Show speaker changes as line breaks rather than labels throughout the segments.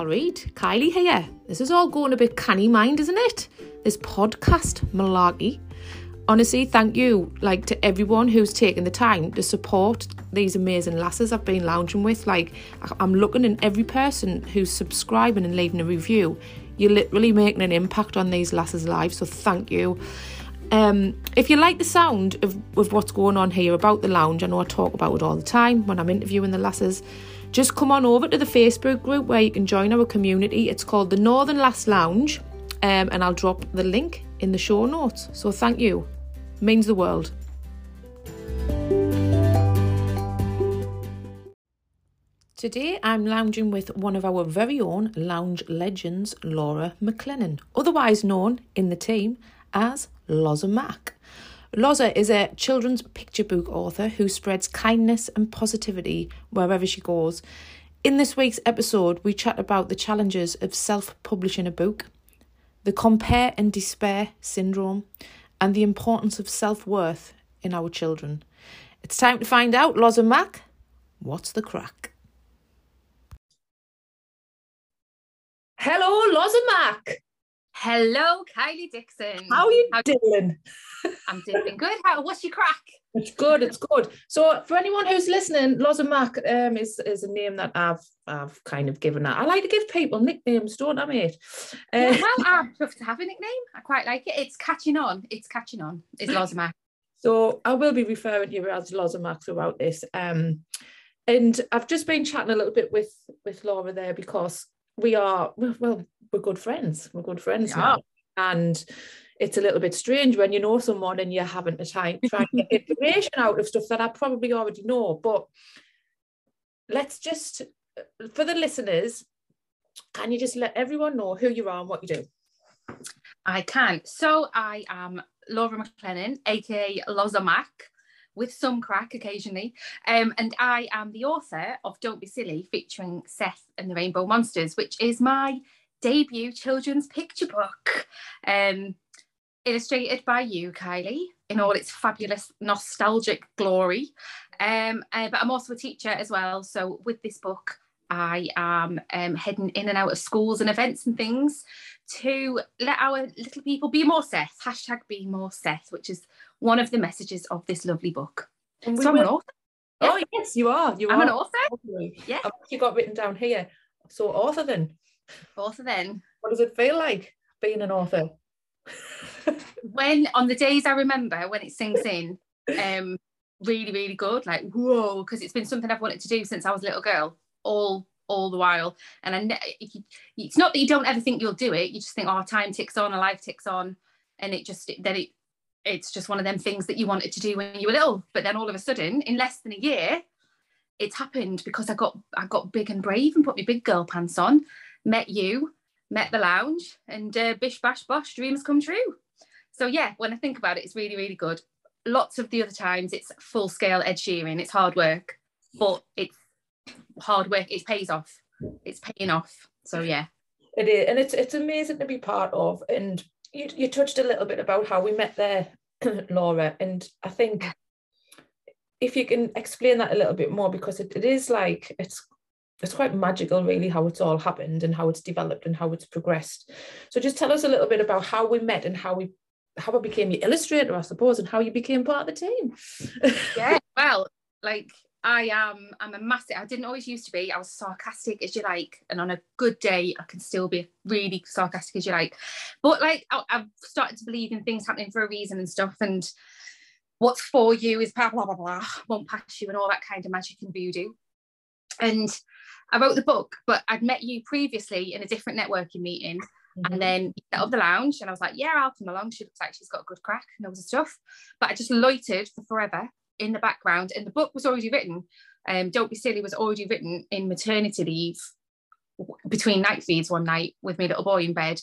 I'll read. Kylie here. This is all going a bit canny mind, isn't it? This podcast malarkey. Honestly, thank you, like to everyone who's taken the time to support these amazing lasses I've been lounging with. Like, I'm looking in every person who's subscribing and leaving a review. You're literally making an impact on these lasses' lives, so thank you. Um, if you like the sound of, of what's going on here about the lounge, I know I talk about it all the time when I'm interviewing the lasses. Just come on over to the Facebook group where you can join our community. It's called the Northern Lass Lounge, um, and I'll drop the link in the show notes. So thank you, means the world. Today I'm lounging with one of our very own lounge legends, Laura Maclennan, otherwise known in the team as Lozza Mac. Lozza is a children's picture book author who spreads kindness and positivity wherever she goes. In this week's episode, we chat about the challenges of self publishing a book, the compare and despair syndrome, and the importance of self worth in our children. It's time to find out, Lozza Mac, what's the Craic? Hello, Lozza Mac.
Hello, Kylie Dixon.
How are you How- doing?
I'm doing good. How? What's your crack?
It's good. It's good. So, for anyone who's listening, Lozza Mac um, is is a name that I've I've kind of given. Out. I like to give people nicknames, don't I, mate?
Uh, yeah, well, I'd love to have a nickname. I quite like it. It's catching on. It's catching on. It's Lozza Mac.
So I will be referring to you as Lozza Mac throughout this. Um, and I've just been chatting a little bit with with Laura there because we are well we're good friends we're good friends yeah. now and it's a little bit strange when you know someone and you're having to try, try to get information out of stuff that I probably already know. But let's just, for the listeners, can you just let everyone know who you are and what you do?
I can. So I am Laura Maclennan, aka Lozza Mac with some crack occasionally. Um, and I am the author of Don't Be Silly, featuring Seth and the Rainbow Monsters, which is my debut children's picture book. Um, illustrated by you, Kylie, in all its fabulous nostalgic glory. Um, uh, but I'm also a teacher as well. So with this book, I am um, heading in and out of schools and events and things to let our little people be more Seth. Hashtag be more Seth, which is one of the messages of this lovely book.
And so I'm an author. Oh yes, you are. You
I'm
are.
an author. Yeah. I've
got written down here. So author then.
Author then.
What does it feel like being an author?
when on the days I remember when it sinks in, um, really, really good. Like whoa, because it's been something I've wanted to do since I was a little girl. All all the while. And I, ne- it's not that you don't ever think you'll do it. You just think, oh, time ticks on, a life ticks on, and it just then it it's just one of them things that you wanted to do when you were little. But then all of a sudden, in less than a year, it's happened because I got I got big and brave and put my big girl pants on, met you, met the lounge, and uh, bish bash bosh, dreams come true. So yeah, when I think about it, it's really really good. Lots of the other times, it's full scale Ed Sheeran. It's hard work, but it's hard work. It pays off. It's paying off. So yeah,
it is, and it's it's amazing to be part of. And you you touched a little bit about how we met there, Laura, and I think if you can explain that a little bit more because it, it is like it's it's quite magical really how it's all happened and how it's developed and how it's progressed. So just tell us a little bit about how we met and how we how I became your illustrator i suppose and how you became part of the team.
Yeah well like I am I'm a massive I didn't always used to be I was sarcastic as you like and on a good day I can still be really sarcastic as you like. But like I, have started to believe in things happening for a reason and stuff and what's for you is blah blah blah blah won't pass you and all that kind of magic and voodoo. And I wrote the book but I'd met you previously in a different networking meeting mm-hmm. and then set up the lounge and I was like yeah I'll come along. She looks like she's got a good crack and all the stuff. But I just loitered for forever in the background and the book was already written. Um, Don't Be Silly was already written in maternity leave between night feeds one night with my little boy in bed.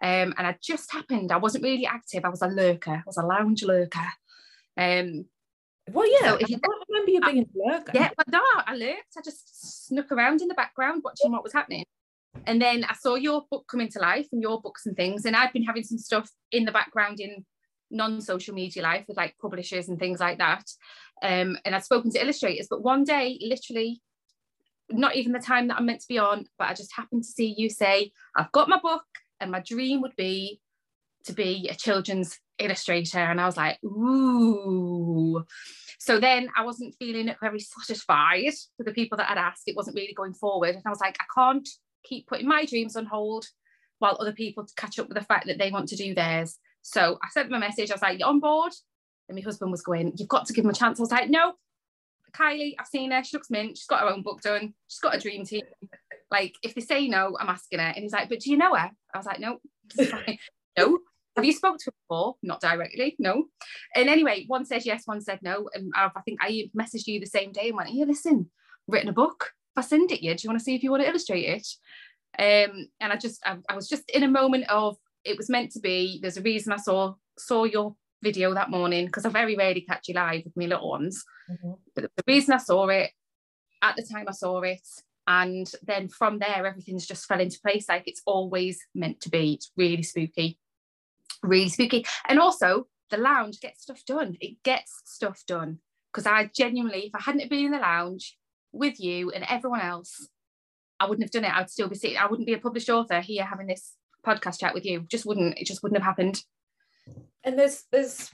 Um, and I just happened I wasn't really active I was a lurker I was a lounge lurker. Um,
well, yeah, so if you, remember you being a lurker.
Yeah, but no, I lurked. I just snuck around in the background watching what was happening. And then I saw your book come to life and your books and things. And I'd been having some stuff in the background in non-social media life with like publishers and things like that. Um, and I'd spoken to illustrators, but one day, literally not even the time that I'm meant to be on, but I just happened to see you say, I've got my book and my dream would be to be a children's illustrator. And I was like, ooh. So then I wasn't feeling very satisfied with the people that had asked. It wasn't really going forward. And I was like, I can't keep putting my dreams on hold while other people catch up with the fact that they want to do theirs. So I sent them a message. I was like, you're on board? And my husband was going, You've got to give them a chance. I was like, No, Kylie, I've seen her. She looks mint. She's got her own book done. She's got a dream team. Like, if they say no, I'm asking her. And he's like, But do you know her? I was like, No. no. Have you spoke to her before? Not directly, no. And anyway, one says yes, one said no. And I, I think I messaged you the same day and went, "Yeah, listen, written a book. If I send it you, do you want to see if you want to illustrate it?" Um, and I just, I, I was just in a moment of it was meant to be. There's a reason I saw saw your video that morning because I very rarely catch you live with my little ones. Mm-hmm. But the reason I saw it at the time I saw it, and then from there everything's just fell into place like it's always meant to be. It's really spooky, really spooky, and also the lounge gets stuff done. It gets stuff done because I genuinely, if I hadn't been in the lounge with you and everyone else, I wouldn't have done it. I'd still be sitting. I wouldn't be a published author here having this podcast chat with you. Just wouldn't. It just wouldn't have happened
and there's there's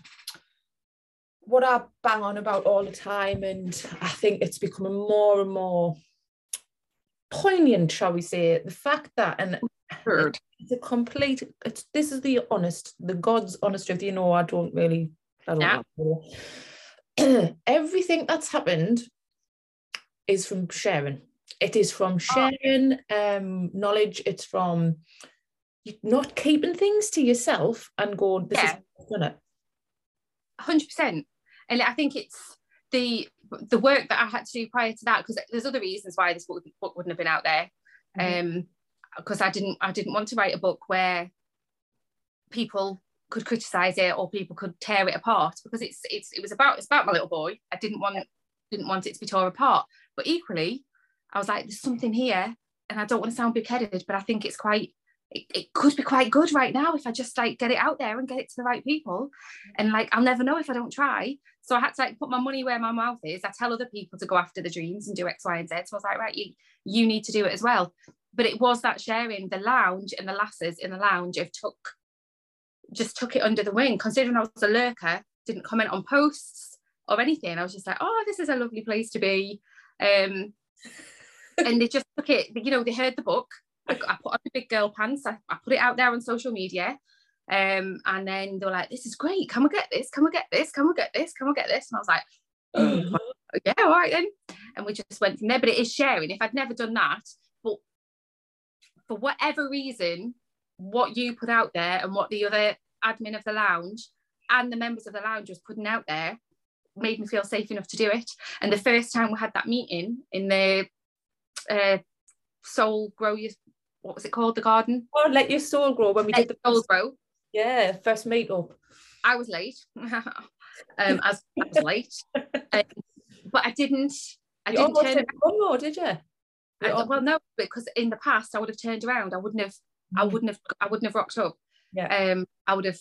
what I bang on about all the time, and I think it's becoming more and more poignant, shall we say, the fact that and Heard. it's a complete it's this is the honest, the God's honest truth. You know, I don't really I don't yeah. everything that's happened is from sharing. It is from oh. sharing um, knowledge. It's from not keeping things to yourself and going, this yeah. is done it.
100%. And I think it's the the work that I had to do prior to that, because there's other reasons why this book, book wouldn't have been out there. Mm-hmm. Um, because I didn't I didn't want to write a book where people could criticize it or people could tear it apart because it's it's it was about it's about my little boy. I didn't want didn't want it to be torn apart. But equally, I was like, there's something here, and I don't want to sound big-headed, but I think it's quite it, it could be quite good right now if I just like get it out there and get it to the right people. And like I'll never know if I don't try. So I had to like put my money where my mouth is. I tell other people to go after the dreams and do X, Y, and Z. So I was like, right, you you need to do it as well. But it was that sharing the lounge and the lasses in the lounge have took just took it under the wing, considering I was a lurker, didn't comment on posts or anything. I was just like, oh, this is a lovely place to be. Um, and they just took it, you know, they heard the book, I, I put on the big girl pants. I, I put it out there on social media. Um, and then they were like, this is great. Can we get this? Can we get this? Can we get this? Can we get this? And I was like, oh, yeah, all right then. And we just went from there. But it is sharing. If I'd never done that, but for whatever reason, what you put out there and what the other admin of the lounge and the members of the lounge was putting out there made me feel safe enough to do it. And the first time we had that meeting in the uh, Soul Grow Your what was it called? The garden?
Oh, let your soul grow when we let did the
soul grow.
Yeah, first meetup.
I was late. um, as I was late, um, but I didn't. I you didn't turn.
Around. did you?
I, well, no, because in the past I would have turned around. I wouldn't have. Mm. I wouldn't have. I wouldn't have rocked up. Yeah. Um, I would have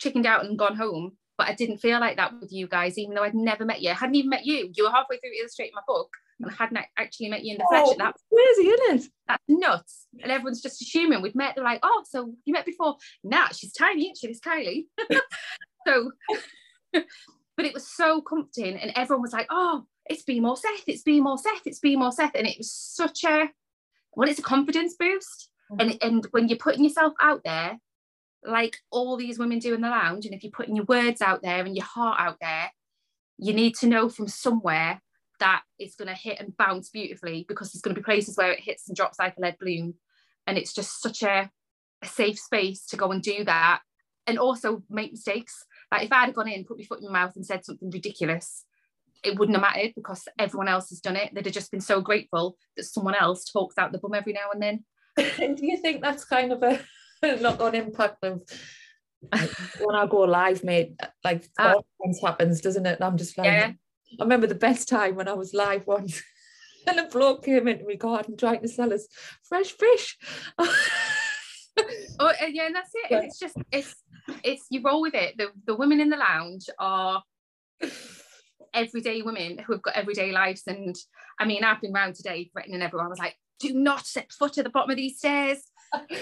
chickened out and gone home. But I didn't feel like that with you guys, even though I'd never met you. I hadn't even met you. You were halfway through illustrating my book, and I hadn't actually met you in the oh, flesh. That's
crazy, isn't it?
That's nuts. And everyone's just assuming we've met. They're like, oh, so you met before? Nah, she's tiny, isn't she? This Kylie. so, but it was so comforting, and everyone was like, oh, it's be more Seth, it's be more Seth, it's be more Seth, and it was such a well, it's a confidence boost. Mm-hmm. And and when you're putting yourself out there, like all these women do in the lounge, and if you're putting your words out there and your heart out there, you need to know from somewhere that it's going to hit and bounce beautifully because there's going to be places where it hits and drops like a lead balloon. And it's just such a, a safe space to go and do that and also make mistakes. Like if I had gone in, put my foot in my mouth and said something ridiculous, it wouldn't have mattered because everyone else has done it. They'd have just been so grateful that someone else talks out the bum every now and then.
do you think that's kind of a knock-on impact of when I go live, mate? Like uh, happens, doesn't it? And I'm just like, yeah. I remember the best time when I was live once and a bloke came into my garden trying to sell us fresh fish.
oh yeah, and that's it. Yeah. It's just it's it's you roll with it. The the women in the lounge are everyday women who have got everyday lives. And I mean, I've been around today threatening everyone. I was like, do not set foot at the bottom of these stairs.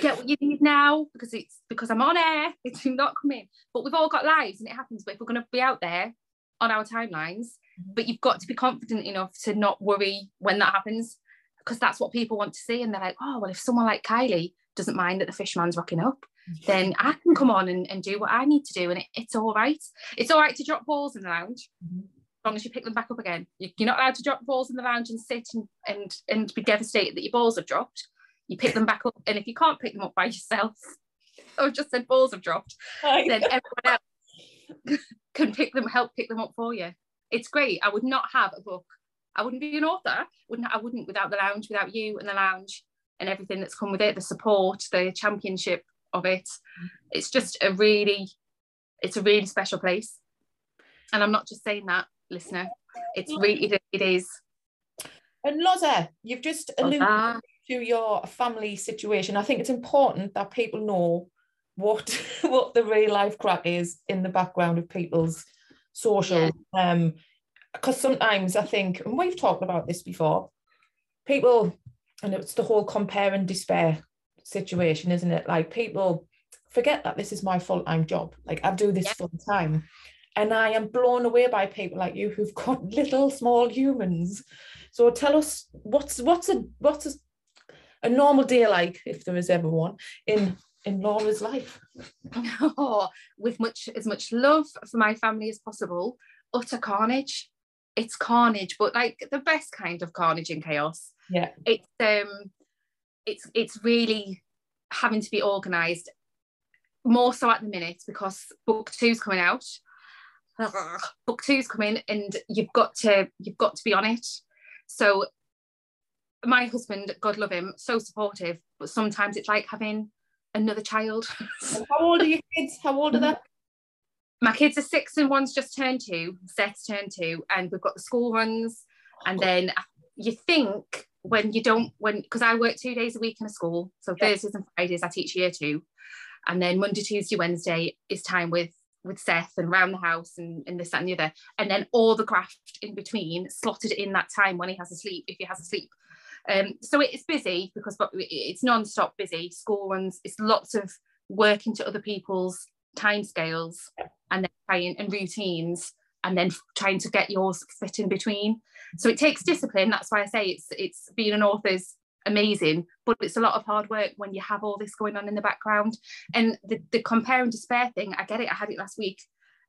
Get what you need now because it's because I'm on air. It's not coming. But we've all got lives and it happens. But if we're going to be out there on our timelines, mm-hmm. but you've got to be confident enough to not worry when that happens because that's what people want to see. And they're like, oh, well, if someone like Kylie doesn't mind that the fishman's rocking up, then I can come on and, and do what I need to do. And it, it's all right. It's all right to drop balls in the lounge. Mm-hmm. As long as you pick them back up again. You're not allowed to drop balls in the lounge and sit and, and, and be devastated that your balls have dropped. You pick them back up. And if you can't pick them up by yourself, I've just said balls have dropped, then everyone else can pick them, help pick them up for you. It's great. I would not have a book. I wouldn't be an author. Wouldn't I wouldn't without the lounge, without you and the lounge and everything that's come with it, the support, the championship of it. It's just a really, it's a really special place. And I'm not just saying that, listener. It's really, it is.
And Lozza, you've just alluded to your family situation. I think it's important that people know what what the real life crack is in the background of people's social. Yeah. Um, because sometimes I think, and we've talked about this before, people, and it's the whole compare and despair situation, isn't it? Like people forget that this is my full time job. Like I do this yeah. full time. And I am blown away by people like you who've got little small humans. So tell us what's what's a what's a, a normal day like, if there is ever one, in in Laura's life.
Oh, with much as much love for my family as possible, utter carnage. It's carnage, but like the best kind of carnage and chaos.
Yeah.
It's um it's it's really having to be organized more so at the minute because book two's coming out book two's coming and you've got to you've got to be on it. So my husband god love him so supportive but sometimes it's like having another child.
How old are your kids? How old are they?
My kids are six and one's just turned two seth's turned two and we've got the school runs. And then you think when you don't when because I work two days a week in a school so yeah. Thursdays and Fridays I teach year two. And then Monday Tuesday Wednesday is time with with Seth and around the house and, and this that and the other and then all the graft in between slotted in that time when he has a sleep if he has a sleep um, so it's busy because it's non-stop busy school runs it's lots of working to other people's time scales and then trying and routines and then trying to get yours fit in between. So it takes discipline. That's why I say it's it's being an author's amazing, but it's a lot of hard work when you have all this going on in the background. And the, the compare and despair thing, I get it. I had it last week.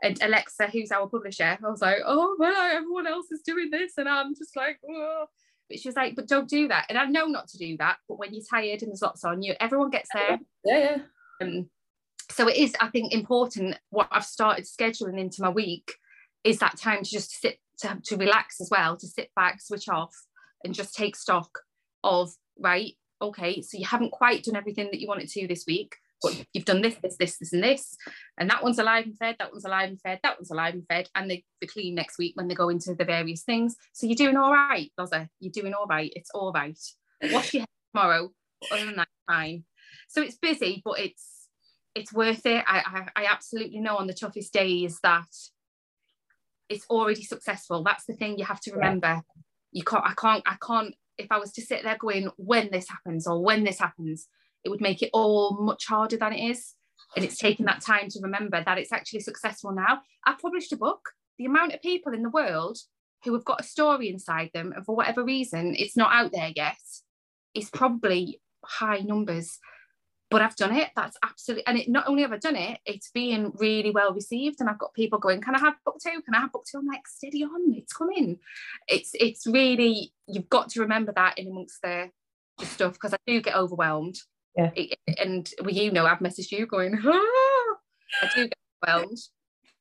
And Alexa, who's our publisher, I was like, oh well, everyone else is doing this, and I'm just like, oh. But she was like, but don't do that. And I know not to do that. But when you're tired and there's lots on you, everyone gets there.
Yeah, yeah.
Um, so it is, I think, important what I've started scheduling into my week is that time to just sit to, to relax as well to sit back switch off and just take stock of right okay so you haven't quite done everything that you wanted to this week but you've done this this this this and this and that one's alive and fed that one's alive and fed that one's alive and fed and they, they clean next week when they go into the various things. So you're doing all right Lozza you're doing all right it's all right. Wash your hair tomorrow? Other than that fine. So it's busy but it's it's worth it. I, I, I absolutely know on the toughest days that it's already successful. That's the thing you have to remember. You can't i can't i can't if i was to sit there going when this happens or when this happens it would make it all much harder than it is. And it's taken that time to remember that it's actually successful now. I've published a book. The amount of people in the world who have got a story inside them and for whatever reason it's not out there yet is probably high numbers but I've done it. That's absolutely, and it not only have I done it, it's being really well received. And I've got people going, "Can I have book two? Can I have book two? I'm like, steady on, it's coming. It's it's really you've got to remember that in amongst the, the stuff because I do get overwhelmed.
Yeah.
It, and well, you know, I've messaged you going, ah! I do get overwhelmed,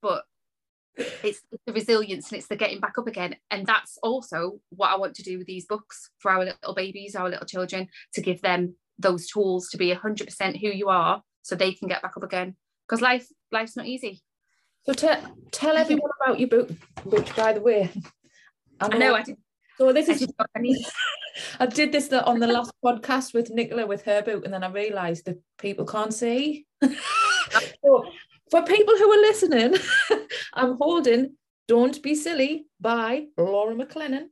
but it's the resilience and it's the getting back up again and that's also what i want to do with these books for our little babies our little children to give them those tools to be 100% who you are so they can get back up again. Because life life's not easy.
So tell tell everyone about your book which by the way
i know, I, know, I did
so this is I, I did this on the last podcast with Nicola with her book and then I realized that people can't see. So for people who are listening I'm holding Don't Be Silly by Laura Maclennan.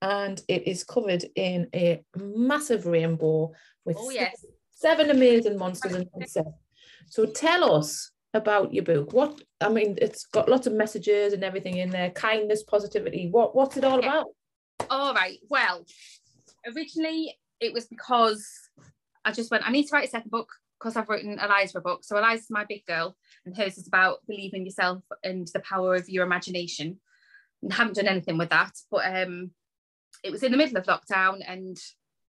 And it is covered in a massive rainbow with
Oh, yes.
seven amazing monsters and concept. So tell us about your book. What I mean, it's got lots of messages and everything in there, kindness, positivity. What what's it all
Yeah.
about?
All right. Well, originally it was because I just went, I need to write a second book because I've written Eliza a book. So Eliza's my big girl, and hers is about believing yourself and the power of your imagination. And haven't done anything with that. But um it was in the middle of lockdown and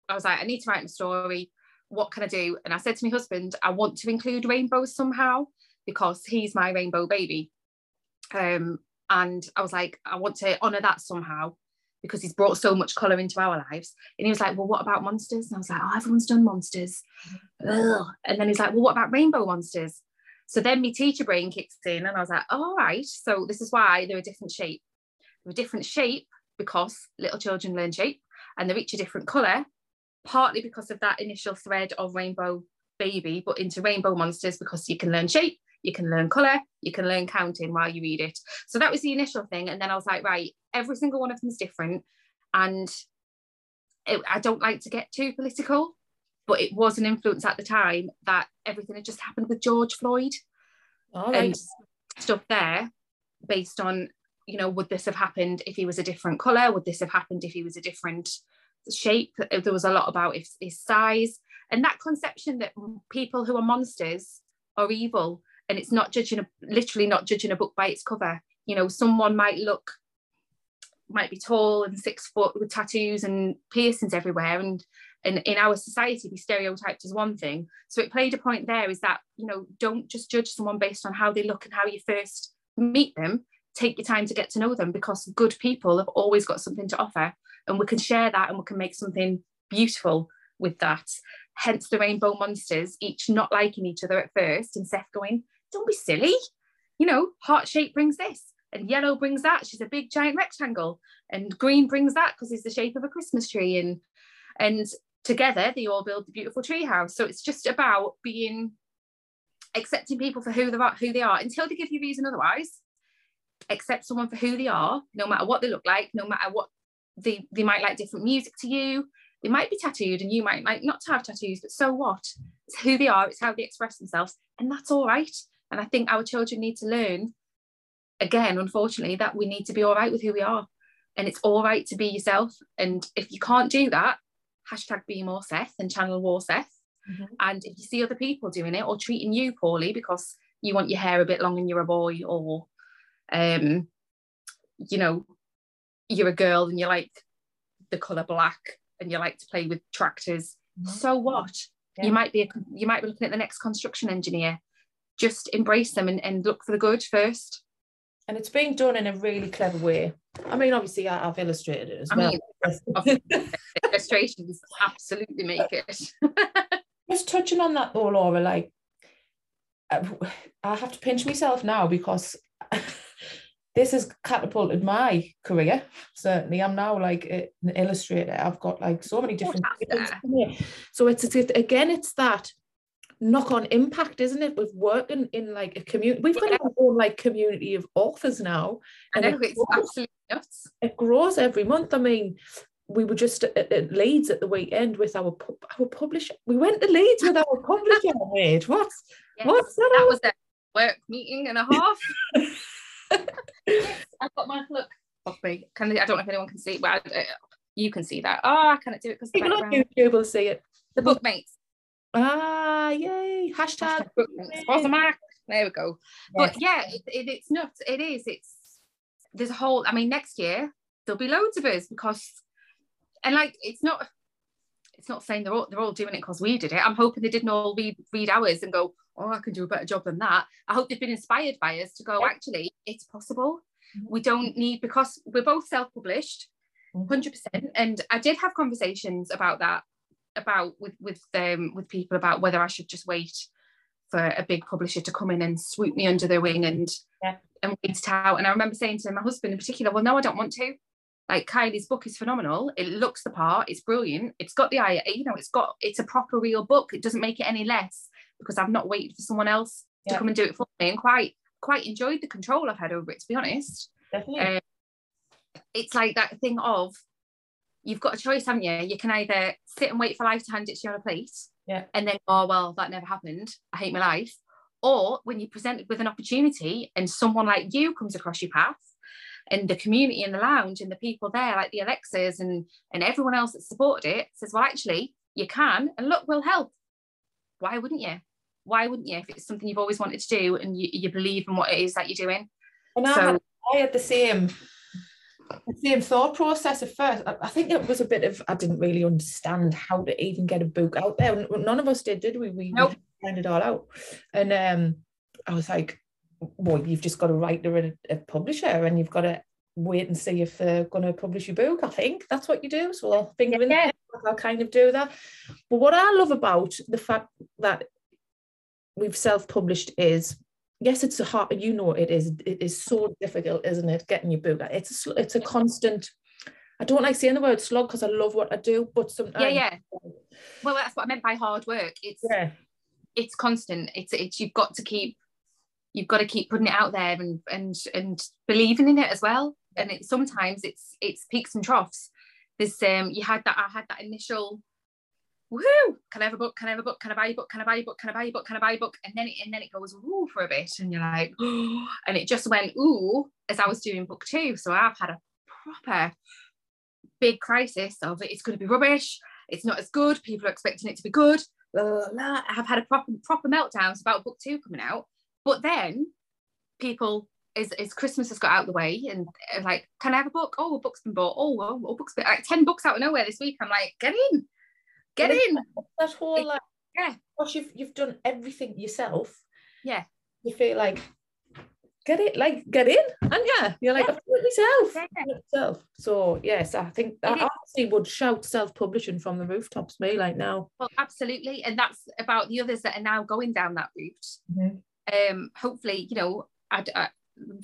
I was like, I need to write a story. What can I do? And I said to my husband, I want to include rainbows somehow because he's my rainbow baby. Um, and I was like, I want to honour that somehow because he's brought so much colour into our lives. And he was like, Well, what about monsters? And I was like, Oh, everyone's done monsters. Ugh. And then he's like, Well, what about rainbow monsters? So then my teacher brain kicks in, and I was like, All right. So this is why they're a different shape. They're a different shape because little children learn shape and they're each a different colour, partly because of that initial thread of rainbow baby, but into rainbow monsters because you can learn shape, you can learn colour, you can learn counting while you read it. So that was the initial thing. And then I was like, right, every single one of them is different. And it, I don't like to get too political, but it was an influence at the time that everything had just happened with George Floyd
right.
and stuff there based on you know would this have happened if he was a different color would this have happened if he was a different shape uh, there was a lot about his, his size and that conception that people who are monsters are evil and it's not judging a, literally not judging a book by its cover. You know someone might look might be tall and six foot with tattoos and piercings everywhere and and in our society be stereotyped as one thing. So it played a point there is that you know don't just judge someone based on how they look and how you first meet them take your time to get to know them because good people have always got something to offer and we can share that and we can make something beautiful with that. Hence the rainbow monsters each not liking each other at first and seth going don't be silly. You know heart shape brings this and yellow brings that. She's a big giant rectangle and green brings that because it's the shape of a christmas tree and and together they all build the beautiful tree house so it's just about being accepting people for who they are who they are until they give you reason otherwise accept someone for who they are no matter what they look like no matter what they they might like different music to you. They might be tattooed and you might like not to have tattoos but so what? It's who they are it's how they express themselves and that's all right. And i think our children need to learn again unfortunately that we need to be all right with who we are. And it's all right to be yourself. And if you can't do that hashtag be more seth and channel war seth.
Mhm.
and if you see other people doing it or treating you poorly because you want your hair a bit long and you're a boy or um you know you're a girl and you like the color black and you like to play with tractors
Mhm.
so what
Yeah.
you might be a, you might be looking at the next construction engineer just embrace them and, and look for the good first
And it's being done in a really clever way. I mean, obviously, I, I've illustrated it as
I
well.
mean, illustrations absolutely make it
Just touching on that though, Laura, like I I have to pinch myself now because this has catapulted my career. Certainly, I'm now like an illustrator. I've got like so many different. things. So it's, it's again, it's that knock-on impact, isn't it? With working in like a community, we've got our own like community of authors now, and it
it's
grows,
absolutely nuts
it grows every month. I mean. We were just at, at Leeds at the weekend with our our publisher. We went to Leeds with our publisher. Wait, what's
Yes,
what's that?
that was a work meeting and a half I've got my look off me. Can I, I don't know if anyone can see. Well, uh, you can see that. Oh, I cannot do it because the
People on
background.
YouTube will see it.
The bookmates.
Ah, yay! Hashtag.
Hashtag bookmates. What's the mark? There we go. But yeah, it, it, it's nuts. It is. It's there's a whole. I mean, next year there'll be loads of us because, and like, it's not. It's not saying they're all they're all doing it because we did it. I'm hoping they didn't all read read ours and go, oh, I can do a better job than that. I hope they've been inspired by us to go. Actually, it's possible.
Mhm.
We don't need because we're both self-published,
Mhm.
hundred percent. And I did have conversations about that, about with with um with people about whether I should just wait for a big publisher to come in and swoop me under their wing and
Yeah.
and wait it out. And I remember saying to my husband in particular, well, no, I don't want to. Like Kylie's book is phenomenal. It looks the part. It's brilliant. It's got the eye. You know, it's got it's a proper real book. It doesn't make it any less because I've not waited for someone else to come and do it for me. And quite quite enjoyed the control I've had over it. To be honest,
Definitely.
Um, it's like that thing of you've got a choice, haven't you? You can either sit and wait for life to hand it to you on a plate,
Yeah.
and then oh well, that never happened. I hate my life. Or when you're presented with an opportunity and someone like you comes across your path, and the community in the lounge and the people there, like the Alexas and and everyone else that supported it, says, well, actually, you can, and look, we'll help. Why wouldn't you? Why wouldn't you if it's something you've always wanted to do and you, you believe in what it is that you're doing?
And I, had, I had the same the same thought process at first. I, I think it was a bit of I didn't really understand how to even get a book out there. None of us did, did we? We,
Nope.
we found it all out. And um, I was like, well, you've just got to write to a, a publisher and you've got to wait and see if they're going to publish your book. I think that's what you do. So I'll finger in
Yeah.
there, I'll kind of do that. But what I love about the fact that we've self-published is yes it's a hard you know it is it is so difficult isn't it getting your book it's a, it's a constant I don't like saying the word slog because I love what I do but sometimes
Yeah, yeah. Well, that's what I meant by hard work. It's
yeah
it's constant. It's it's you've got to keep you've got to keep putting it out there and and and believing in it as well. And it sometimes it's it's peaks and troughs. This um you had that I had that initial woohoo, can I have a book? Can I have a book? Can I buy a book? Can I buy a book? Can I buy a book? Can I buy a book? And then it and then it goes ooh for a bit, and you're like, oh, and it just went ooh as I was doing book two. So I've had a proper big crisis of it's going to be rubbish. It's not as good. People are expecting it to be good. Blah, blah, blah. I have had a proper proper meltdowns about book two coming out. But then people as, as Christmas has got out of the way and uh, like, can I have a book? Oh, a book's been bought. Oh, oh, oh book's been like 10 books out of nowhere this week. I'm like, get in, get in.
that whole like
Yeah.
gosh you've, you've done everything yourself
Yeah.
you feel like get it like get in and yeah you're like
Yeah.
I've done it myself
Yeah.
I've done it myself so yes I think
is.
honestly would shout self-publishing from the rooftops me like now
Well, absolutely. And that's about the others that are now going down that route.
Mhm.
Um, hopefully, you know, I'd, uh,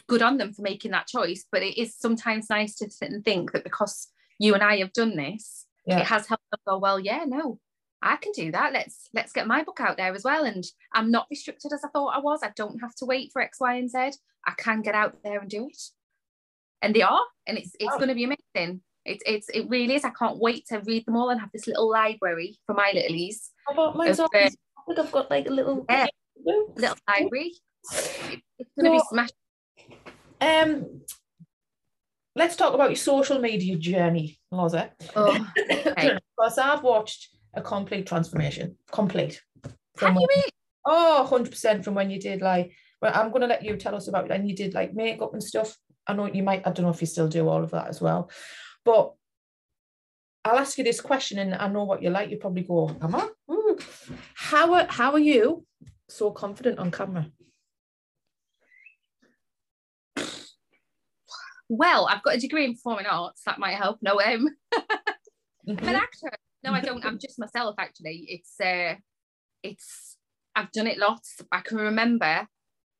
good on them for making that choice. But it is sometimes nice to sit and think that because you and I have done this,
Yeah.
it has helped them go, well, yeah, no, I can do that. Let's let's get my book out there as well. And I'm not restricted as I thought I was. I don't have to wait for X, Y, and Z. I can get out there and do it. And they are, and it's it's
Wow.
going to be amazing. It's it's it really is. I can't wait to read them all and have this little library for my littlies.
How about mine's
Of,
always, I think I've got like a little
Yeah. Little library. It's going to be smashed.
Um, let's talk about your social media journey, Lozza.
Oh, okay.
Because I've watched a complete transformation, complete.
Have
From
you
when, oh, 100% from when you did like, well, I'm going to let you tell us about. And you did like makeup and stuff. I know you might, I don't know if you still do all of that as well. But I'll ask you this question and I know what you like. You probably go, Emma, ooh. how are, how are you so confident on camera?
Well, I've got a degree in performing arts. That might help. No, um, I'm an actor. No, I don't. I'm just myself. Actually, it's uh, it's. I've done it lots. I can remember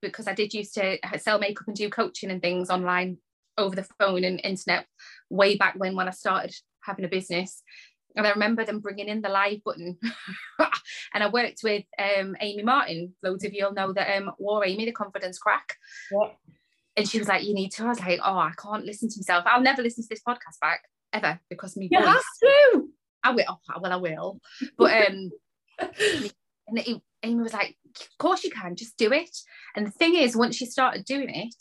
because I did used to sell makeup and do coaching and things online over the phone and internet way back when when I started having a business. And I remember them bringing in the live button, and I worked with um, Amy Martin. Loads of you'll know that um, War Amy, the confidence crack.
Yeah.
And she was like, "You need to." I was like, "Oh, I can't listen to myself. I'll never listen to this podcast back ever because me
You
voice."
have to.
I will. Oh, well, I will. But um, and it, Amy was like, "Of course you can. Just do it." And the thing is, once you started doing it,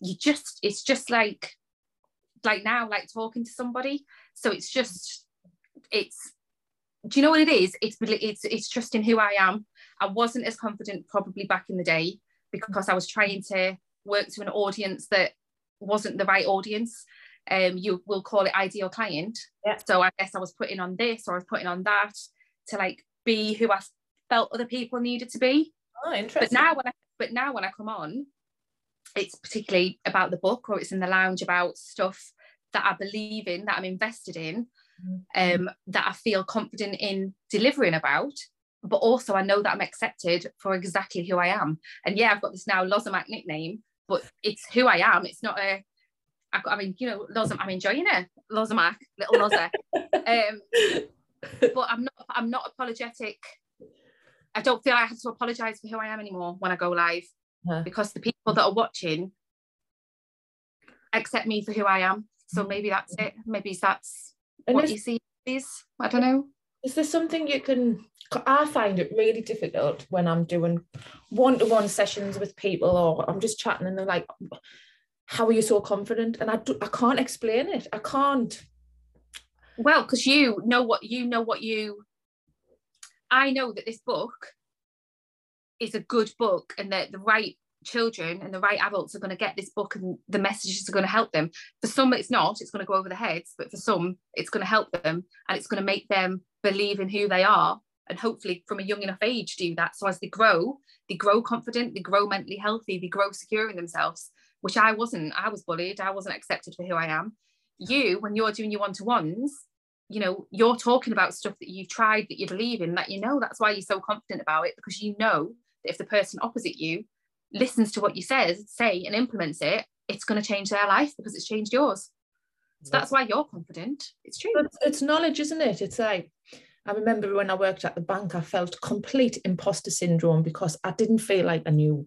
you just it's just like like now, like talking to somebody. So it's just it's. Do you know what it is? It's it's it's trusting who I am. I wasn't as confident probably back in the day because I was trying to work to an audience that wasn't the right audience. Um, you will call it ideal client.
Yeah.
So I guess I was putting on this or I was putting on that to like be who I felt other people needed to be.
Oh, interesting.
But now when I but now when I come on, it's particularly about the book or it's in the lounge about stuff that I believe in, that I'm invested in, um, that I feel confident in delivering about. But also I know that I'm accepted for exactly who I am. And yeah, I've got this now Lozza Mac nickname, but it's who I am. It's not a I, got, I mean, you know, Lozam, I'm enjoying it. Lozza Mac, little Lozza. um, but I'm not I'm not apologetic. I don't feel I have to apologize for who I am anymore when I go live
Yeah.
because the people that are watching accept me for who I am. So maybe that's it. Maybe that's
And
what you see is. I don't know.
Is there something you can? I find it really difficult when I'm doing one-to-one sessions with people, or I'm just chatting, and they're like, "How are you so confident?" And I, do, I can't explain it. I can't.
Well, because you know what you know what you. I know that this book is a good book, and that the right children and the right adults are going to get this book, and the messages are going to help them. For some, it's not; it's going to go over their heads. But for some, it's going to help them, and it's going to make them believe in who they are, and hopefully, from a young enough age, do that. So as they grow, they grow confident, they grow mentally healthy, they grow secure in themselves. Which I wasn't. I was bullied. I wasn't accepted for who I am. You, when you're doing your one to ones, you know you're talking about stuff that you've tried that you believe in that you know that's why you're so confident about it because you know that if the person opposite you listens to what you says say and implements it it's going to change their life because it's changed yours so that's why you're confident it's true
But it's knowledge, isn't it? It's like I remember when I worked at the bank, I felt complete imposter syndrome because I didn't feel like I knew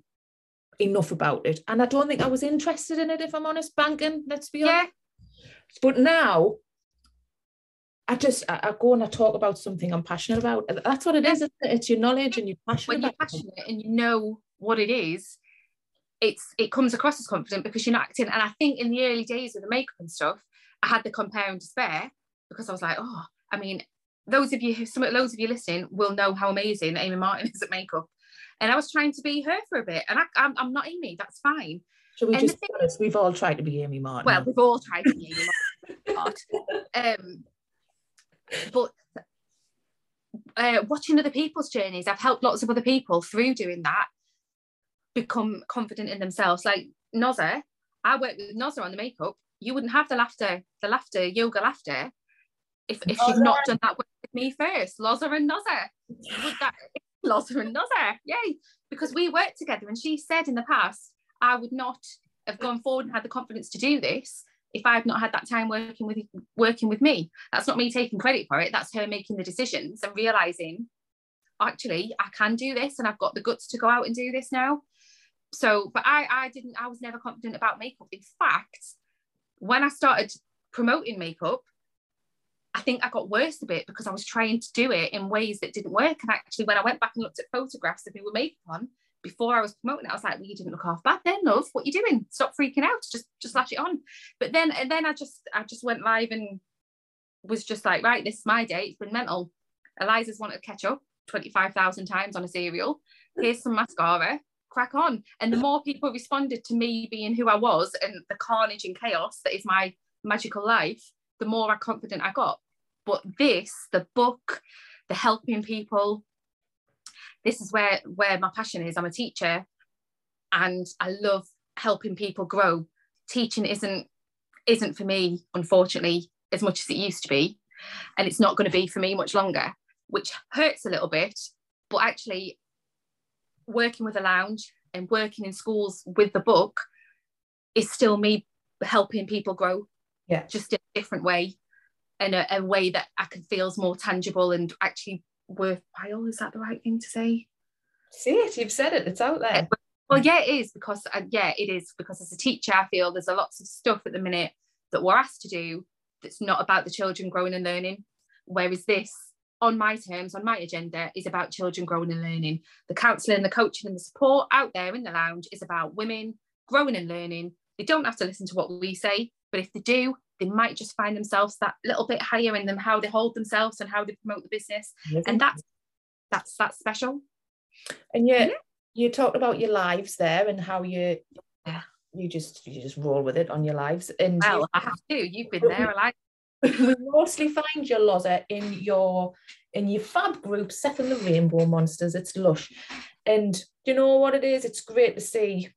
enough about it, and I don't think I was interested in it. If I'm honest, banking. Let's be
yeah
honest. But now, I just I, I go and I talk about something I'm passionate about. That's what it is. Isn't it? It's your knowledge and your passion.
when you're
about. it.
passionate and you know what it is it's it comes across as confident because you're not acting. And i think in the early days of the makeup and stuff i had the compare and despair because i was like oh i mean those of you who some loads of you listening will know how amazing amy martin is at makeup. And i was trying to be her for a bit and I, I'm, I'm not amy that's fine.
Shall we
and
just be honest? We've all tried to be Amy Martin.
well we've all tried to be amy martin. Um but uh, watching other people's journeys i've helped lots of other people through doing that become confident in themselves. Like Noza I worked with Noza on the makeup. You wouldn't have the laughter the laughter yoga laughter if, if she'd not done that work with me first. Lozza and would that Lozza and Noza. Yay. Because we worked together and she said in the past I would not have gone forward and had the confidence to do this if I had not had that time working with working with me. That's not me taking credit for it. That's her making the decisions and realizing, actually, I can do this and I've got the guts to go out and do this now. So, but I I didn't. I was never confident about makeup. In fact, when I started promoting makeup, I think I got worse a bit because I was trying to do it in ways that didn't work. And actually, when I went back and looked at photographs of me with makeup on, before I was promoting it, I was like, well, you didn't look half bad then, love. What you doing? Stop freaking out. Just just lash it on. But then and then I just I just went live and was just like, right, this is my day. It's been mental. Eliza's wanted to catch up 25,000 times on a serial. Here's some mascara. Crack on. And the more people responded to me being who I was and the carnage and chaos that is my magical life, the more confident I got. But this, the book, the helping people, this is where where my passion is i'm a teacher and i love helping people grow teaching isn't isn't for me unfortunately as much as it used to be and it's not going to be for me much longer which hurts a little bit but actually working with a lounge and working in schools with the book is still me helping people grow
Yeah.
just in a different way and a, a way that i can feel is more tangible and actually worthwhile is that the right thing to say
See it, you've said it, it's out there.
well yeah it is because uh, yeah it is because as a teacher i feel there's a lots of stuff at the minute that we're asked to do that's not about the children growing and learning whereas this on my terms on my agenda is about children growing and learning. The counselling the coaching and the support out there in the lounge is about women growing and learning. They don't have to listen to what we say but if they do they might just find themselves that little bit higher in them how they hold themselves and how they promote the business. And that's that's that's special.
And you
Yeah.
you talked about your lives there and how you
Yeah.
you just you just roll with it on your lives. And you-
well i have to. You've been there I like
we mostly find your Lozza in your in your fab group, Seth and the Rainbow Monsters. It's lush. And you know what it is? It's great to see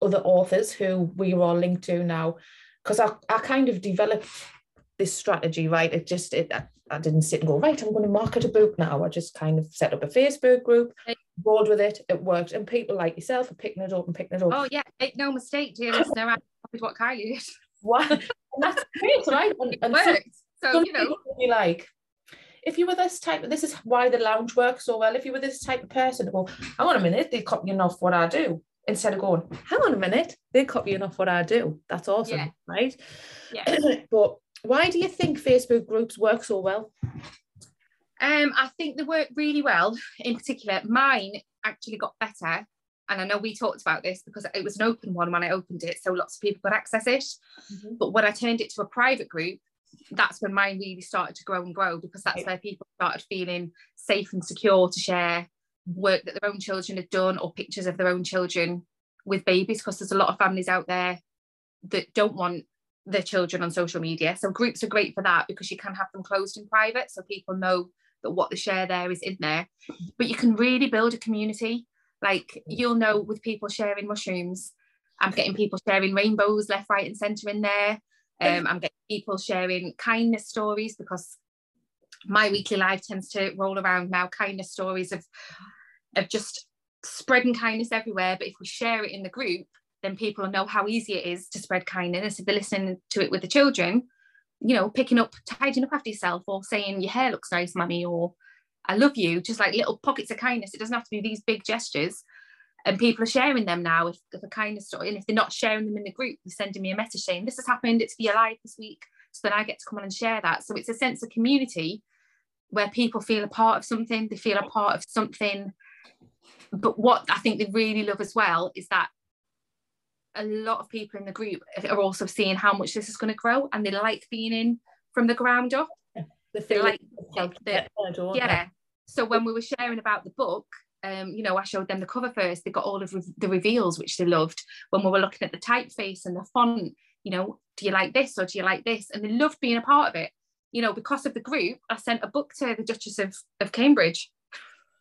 other authors who we are all linked to now. Because I, I kind of developed this strategy, right? It just it I, I didn't sit and go, right, I'm going to market a book now. I just kind of set up a Facebook group, rolled with it, it worked. And people like yourself are picking it up and picking it up.
Oh yeah, make no mistake, dear listener. I copied what Kylie did.
Wow. and that's great, right? And, and.
So
some
you know,
be like, if you were this type, this is why the lounge works so well. If you were this type of person, well, hang on a minute, they're copying off what I do. instead of going, hang on a minute, they're copying off what I do. That's awesome,
Yeah.
right?
Yeah.
but why do you think Facebook groups work so well?
Um, I think they work really well. In particular, mine actually got better. And I know we talked about this because it was an open one when I opened it, so lots of people could access it.
Mhm.
But when I turned it to a private group, that's when mine really started to grow and grow because that's where people started feeling safe and secure to share work that their own children had done or pictures of their own children with babies because there's a lot of families out there that don't want their children on social media. So groups are great for that because you can have them closed and private so people know that what they share there is in there. But you can really build a community. Like you'll know with people sharing mushrooms, I'm getting people sharing rainbows left, right, and centre in there. Um, I'm getting people sharing kindness stories because my weekly life tends to roll around now kindness stories of of just spreading kindness everywhere. But if we share it in the group, then people will know how easy it is to spread kindness. If they're listening to it with the children, you know, picking up, tidying up after yourself, or saying your hair looks nice, mummy, or I love you, just like little pockets of kindness. It doesn't have to be these big gestures. And people are sharing them now if a kindness story, and if they're not sharing them in the group, they're sending me a message saying, This has happened, it's for your life this week. So then I get to come on and share that. So it's a sense of community where people feel a part of something, they feel a part of something. But what I think they really love as well is that a lot of people in the group are also seeing how much this is going to grow and they like being in from the ground up.
The
like the- yeah. So when we were sharing about the book, um, you know, I showed them the cover first. They got all of the reveals, which they loved. When we were looking at the typeface and the font, you know, do you like this or do you like this? And they loved being a part of it. You know, because of the group, I sent a book to the Duchess of, of Cambridge.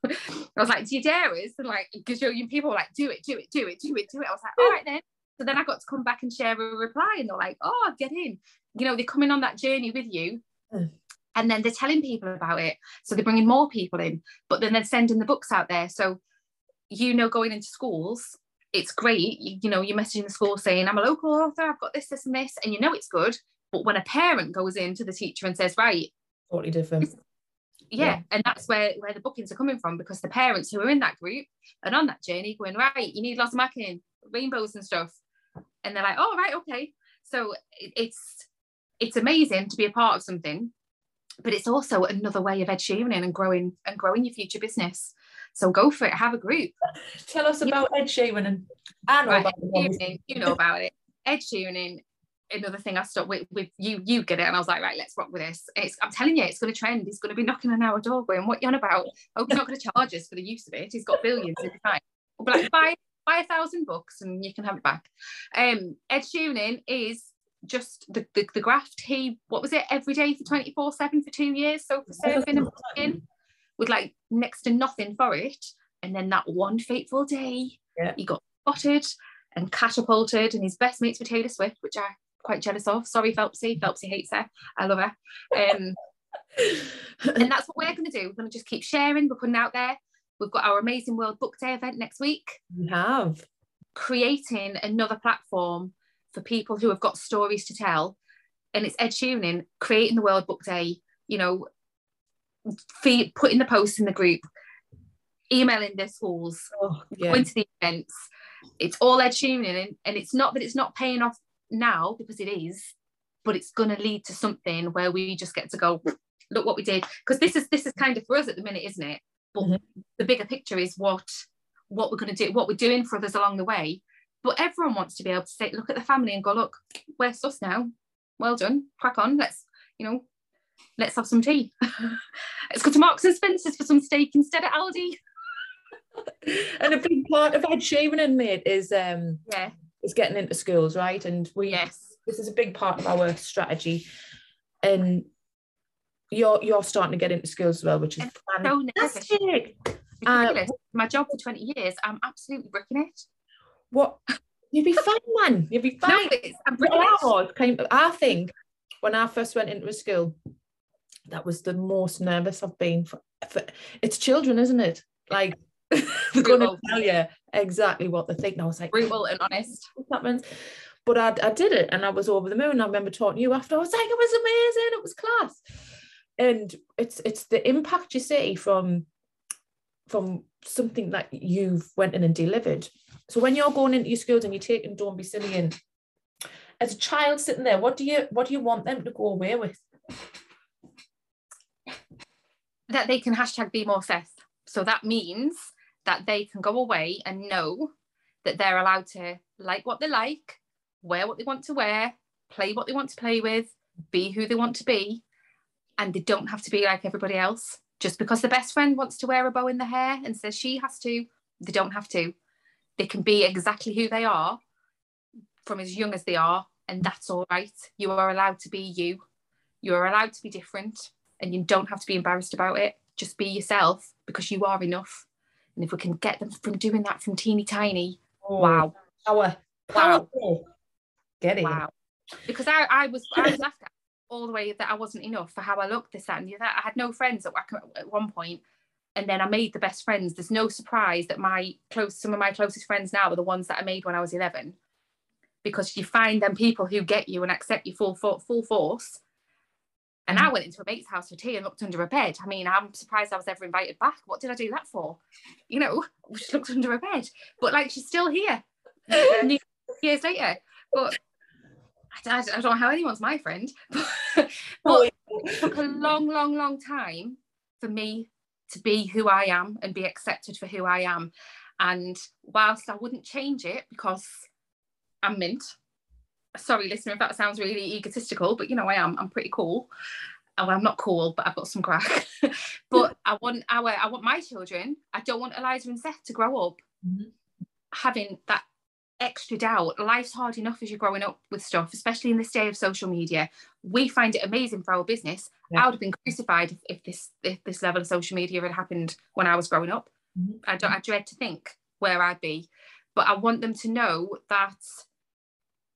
I was like, do you dare us? And like, because you people were like, do it, do it, do it, do it, do it. I was like, all right then. So then I got to come back and share a reply, and they're like, oh, get in. You know, they're coming on that journey with you.
Mm.
And then they're telling people about it. So they're bringing more people in, but then they're sending the books out there. So, you know, going into schools, it's great. You, you know, you're messaging the school saying, I'm a local author, I've got this, this, and this. And you know it's good. But when a parent goes in to the teacher and says, right,
Totally different.
yeah,
Yeah.
and that's where where the bookings are coming from because the parents who are in that group and on that journey going right you need lots of macking rainbows and stuff and they're like oh right okay so it, it's it's amazing to be a part of something but it's also another way of ed sheeran and growing and growing your future business so go for it have a group
Tell us about Ed Sheeran and I know
Right,
about
Ed
him, obviously.
Sheeran, you know about it ed sheeran another thing I stopped with, with you, you get it. And I was like, right, let's rock with this. It's, I'm telling you, it's going to trend. He's going to be knocking on our door going, what you on about? Oh, he's not going to charge us for the use of it. He's got billions. It'll be fine. We'll be like, buy, buy a thousand books and you can have it back. Um, Ed Sheeran is just the, the, the graft. He, what was it, every day for 24 7 for two years? So for surfing and booking with like next to nothing for it. And then that one fateful day,
Yeah.
he got spotted and catapulted, and his best mates were Taylor Swift, which I quite jealous of. Sorry, Phelpsy. Phelpsy hates her. I love her. Um, and that's what we're going to do. We're going to just keep sharing. We're putting out there. We've got our amazing World Book Day event next week,
We have.
creating another platform for people who have got stories to tell. And it's Ed Sheeran creating the World Book Day, you know, feed, putting the posts in the group, emailing their schools,
Oh, yeah.
going to the events. It's all Ed Sheeran, and, and it's not that it's not paying off now because it is, but it's going to lead to something where we just get to go, look what we did. Because this is this is kind of for us at the minute, isn't it? But
Mhm.
the bigger picture is what what we're going to do, what we're doing for others along the way. But everyone wants to be able to say, look at the family and go, look, we're sus now. Well done, crack on. Let's you know, let's have some tea. let's go to Marks and Spencer's for some steak instead of Aldi.
and a big part of Ed Sheeran and mate is um
Yeah.
is getting into schools, right? And we
Yes.
this is a big part of our strategy. And you're you're starting to get into schools as well, which is
I'm so
fantastic. Uh.
My job for 20 years, I'm absolutely bricking it.
What You'd be fine, man. You'd be fine.
No, it's, I'm
I was kind of- I think when I first went into a school, that was the most nervous I've been for, for it's children, isn't it? Like they're going to tell you exactly what they think. And I was like,
Brutal and honest.
what happens? But I, I did it and I was over the moon. I remember talking to you after. I was like, it was amazing. It was class. And it's it's the impact you see from from something that you've went in and delivered. So when you're going into your schools and you're taking Don't Be Silly in, as a child sitting there, what do you what do you want them to go away with?
That they can hashtag be more Seth. So that means that they can go away and know that they're allowed to like what they like, wear what they want to wear, play what they want to play with, be who they want to be, and they don't have to be like everybody else. Just because the best friend wants to wear a bow in the hair and says she has to, they don't have to. They can be exactly who they are from as young as they are, and that's all right. You are allowed to be you. You are allowed to be different, and you don't have to be embarrassed about it. Just be yourself because you are enough. And if we can get them from doing that from teeny tiny, oh, wow.
Power. Powerful. Wow. Get it.
Wow. Because I, I was I was laughed at all the way that I wasn't enough for how I looked, this, that, and the other. I had no friends at, at one point, and then I made the best friends. There's no surprise that my close, some of my closest friends now are the ones that I made when I was 11, because you find them people who get you and accept you full full force. And I mm. went into a mate's house for tea and looked under a bed. I mean, I'm surprised I was ever invited back. What did I do that for? You know, she looked under a bed, but like she's still here years later. But I, I, don't know how anyone's my friend, but, but it took a long, long, long time for me to be who I am and be accepted for who I am. And whilst I wouldn't change it because I'm mint, sorry, listener, if that sounds really egotistical, but you know, I am, I'm pretty cool. Oh, well, I'm not cool, but I've got some craic. but I want our, I want my children, I don't want Eliza and Seth to grow up mm-hmm. having that extra doubt. Life's hard enough as you're growing up with stuff, especially in this day of social media. We find it amazing for our business. Yeah. I would have been crucified if, if, this if this level of social media had happened when I was growing up. Mm-hmm. I don't I dread to think where I'd be. But I want them to know that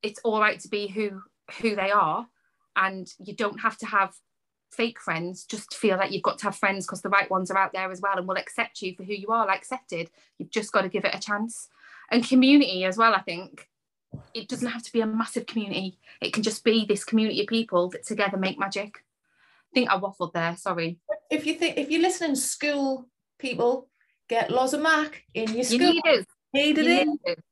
it's all right to be who who they are and you don't have to have fake friends just feel that you've got to have friends because the right ones are out there as well and will accept you for who you are like accepted you've just got to give it a chance and community as well i think. It doesn't have to be a massive community. It can just be this community of people that together make magic. I think i waffled there sorry.
If you think if you're listening school people get lots of mac in your school.
you need it,
need it,
you need it.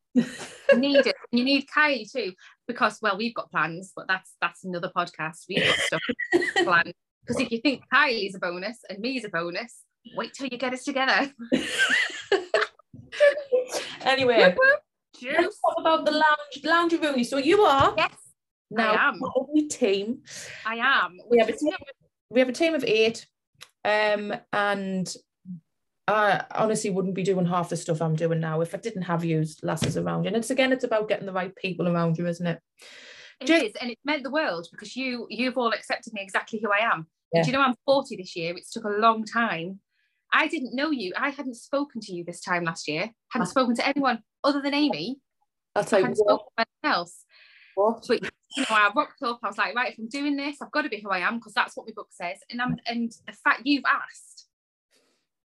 you need it. You need Kylie too because well we've got plans but that's that's another podcast. We've got stuff planned. Because if you think Kylie's a bonus and me's a bonus wait till you get us together
anyway, let's talk about the lounge lounge room. So you are
yes
now I am. a team.
I am.
We have a team. We have a team of eight, um, and I honestly wouldn't be doing half the stuff I'm doing now if I didn't have you lasses around you. And it's again, it's about getting the right people around you, isn't it?
It Just, is, and it meant the world because you you've all accepted me exactly who I am. Yeah. Do you know I'm 40 this year? It's took a long time I didn't know you. I hadn't spoken to you this time last year. Hadn't spoken to anyone other than Amy.
Tell you
hadn't spoken to anyone else. What? But you know, I rocked up. I was like, right, if I'm doing this, I've got to be who I am because that's what my book says. And I'm and the fact you've asked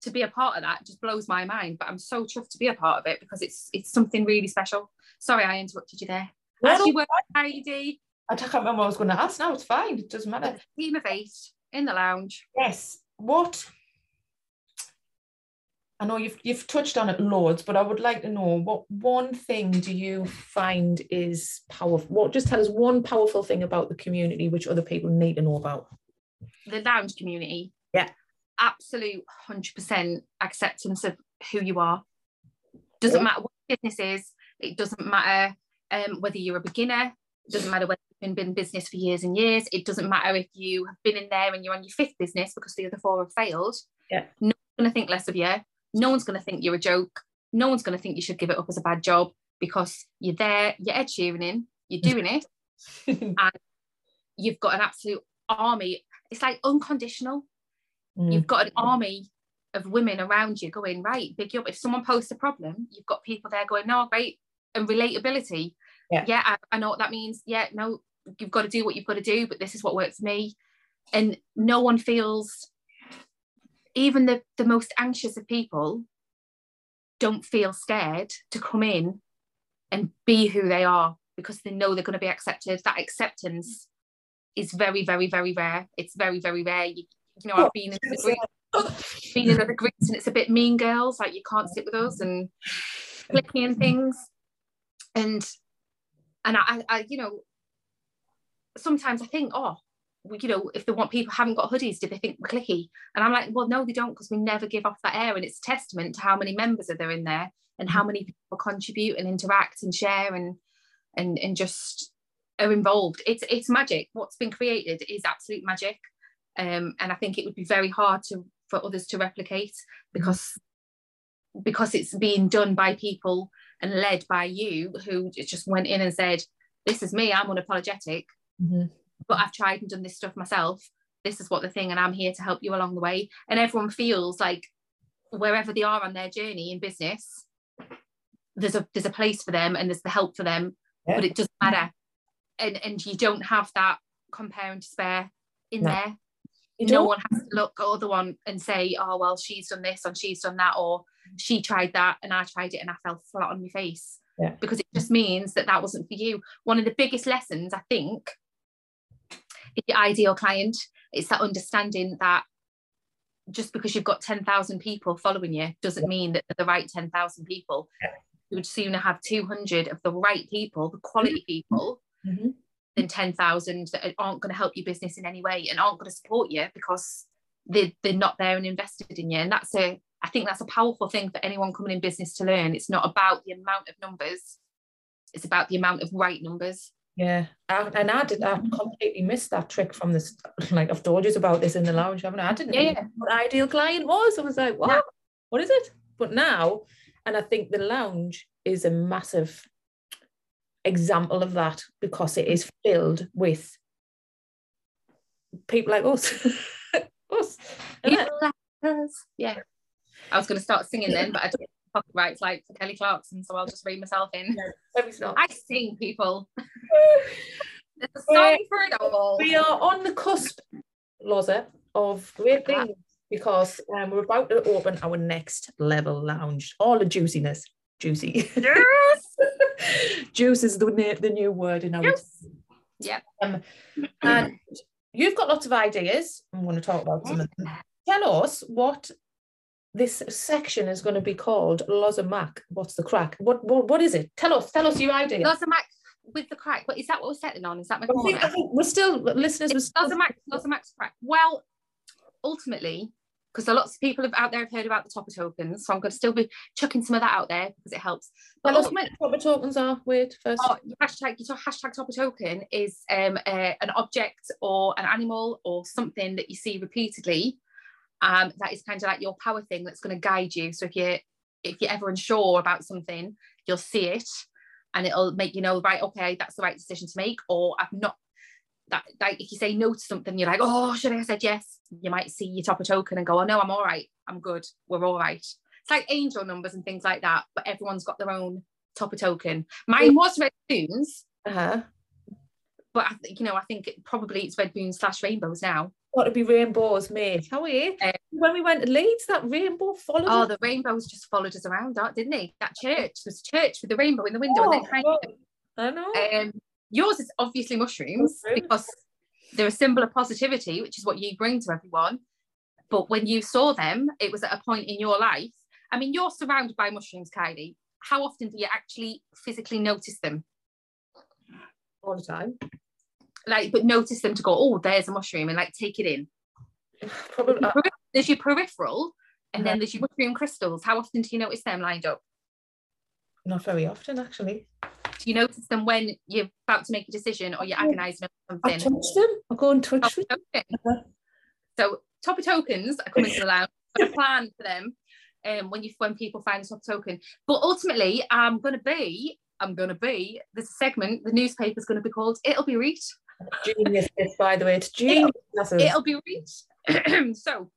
to be a part of that just blows my mind. But I'm so chuffed to be a part of it because it's it's something really special. Sorry, I interrupted you there. As you were, Heidi.
I can't remember what I was going to ask now. It's fine. It doesn't matter.
Team of eight in the lounge.
Yes. What I know you've you've touched on it loads, but I would like to know what one thing do you find is powerful? What just tell us one powerful thing about the community which other people need to know about?
The lounge community.
Yeah.
Absolute hundred percent acceptance of who you are. Doesn't yeah. matter what business is, it doesn't matter um, whether you're a beginner, it doesn't matter whether you've been in business for years and years, it doesn't matter if you have been in there and you're on your fifth business because the other four have failed.
Yeah.
No one's gonna think less of you no one's going to think you're a joke. No one's going to think you should give it up as a bad job because you're there, you're Ed Sheeraning, you're doing it, and you've got an absolute army. It's like unconditional. Mm. You've got an army of women around you going, right, big up. If someone posts a problem, you've got people there going, no, great. And relatability. Yeah, yeah I, I know what that means. Yeah, no, you've got to do what you've got to do, but this is what works for me. And no one feels even the, the most anxious of people don't feel scared to come in and be who they are because they know they're going to be accepted. That acceptance is very, very, very rare. It's very, very rare. You, you know, I've been in the group being in other groups and it's a bit mean girls, like you can't sit with us and clicky and things. And and I, I, you know, sometimes I think, oh, you know, if they want people haven't got hoodies, do they think we're clicky? And I'm like, well, no, they don't, because we never give off that air. And it's testament to how many members are there in there and how many people contribute and interact and share and and and just are involved. It's it's magic. What's been created is absolute magic. Um, and I think it would be very hard to for others to replicate because because it's being done by people and led by you who just went in and said, This is me, I'm unapologetic. Mm-hmm but I've tried and done this stuff myself. This is what the thing, and I'm here to help you along the way. And everyone feels like wherever they are on their journey in business, there's a there's a place for them and there's the help for them, yeah. but it doesn't matter. And and you don't have that compare and despair in no. there. You no one has to look at the other one and say, oh well, she's done this and she's done that, or she tried that and I tried it and I fell flat on my face.
Yeah.
Because it just means that that wasn't for you. One of the biggest lessons I think your ideal client. It's that understanding that just because you've got 10,000 people following you doesn't mean that they're the right 10,000 people. Yeah. You would sooner have 200 of the right people, the quality mm-hmm. people, mm-hmm. than 10,000 that aren't going to help your business in any way and aren't going to support you because they, they're not there and invested in you. And that's a, I think that's a powerful thing for anyone coming in business to learn. It's not about the amount of numbers, it's about the amount of right numbers.
Yeah, I, and I did. I completely missed that trick from this. Like I've told you about this in the lounge, haven't I? I didn't
yeah, know
what ideal client was. I was like, what? Yeah. What is it? But now, and I think the lounge is a massive example of that because it is filled with people like us. us.
People like us. Yeah. I was going to start singing then, but I copyrights like for Kelly Clarkson, so I'll just read myself in. No, I sing people. There's a song for it all.
We are on the cusp, Lozza, of great things because um, we're about to open our next level lounge. All the juiciness. Juicy.
Yes.
Juice is the, the new word in our
yes. Yeah.
Um, and you've got lots of ideas. I'm going to talk about some of them. Tell us what this section is going to be called Lozza Mac. What's the craic? What, what what is it? Tell us. Tell us your idea.
Lozza Mac with the craic. What is that what we're settling on? Is that my I think,
I think we're still listeners. We're still...
Lozza Mac. Lozza Mac's craic. Well, ultimately, because lots of people have, out there have heard about the topper tokens, so I'm going to still be chucking some of that out there because it helps.
But ultimately, topper tokens are. Wait first.
Oh, hashtag hashtag topper token is um, uh, an object or an animal or something that you see repeatedly um, that is kind of like your power thing that's going to guide you. So if you if you're ever unsure about something you'll see it and it'll make you know right okay that's the right decision to make or i've not that like if you say no to something you're like oh should i have said yes? You might see your top topper token and go oh no i'm all right. I'm good. We're all right. It's like angel numbers and things like that but everyone's got their own top topper token. Mine was red spoons
uh-huh.
but I think you know I think it, probably it's red boons slash rainbows now
got to be rainbows, mate. How are you? Um, when we went to Leeds, that rainbow followed.
Oh, us. the rainbows just followed us around, didn't they? That church was a church with the rainbow in the window, oh, and then
oh, I know.
Um, yours is obviously mushrooms, mushrooms because they're a symbol of positivity, which is what you bring to everyone. But when you saw them, it was at a point in your life. I mean, you're surrounded by mushrooms, Kylie. How often do you actually physically notice them?
All the time
like but notice them to go oh there's a mushroom and like take it in.
Probably uh,
there's your peripheral and then there's your mushroom crystals. How often do you notice them lined up?
Not very often actually.
Do you notice them when you're about to make a decision or you're agonizing over something? I
touch them. I go and touch them. uh-huh.
so topper tokens are coming to the lounge a plan for them um, when you when people find a top token. But ultimately I'm going to be I'm going to be this segment the newspaper's going to be called it'll be reet
Genius, this, by the way. It's genius.
It'll, it'll be reet. so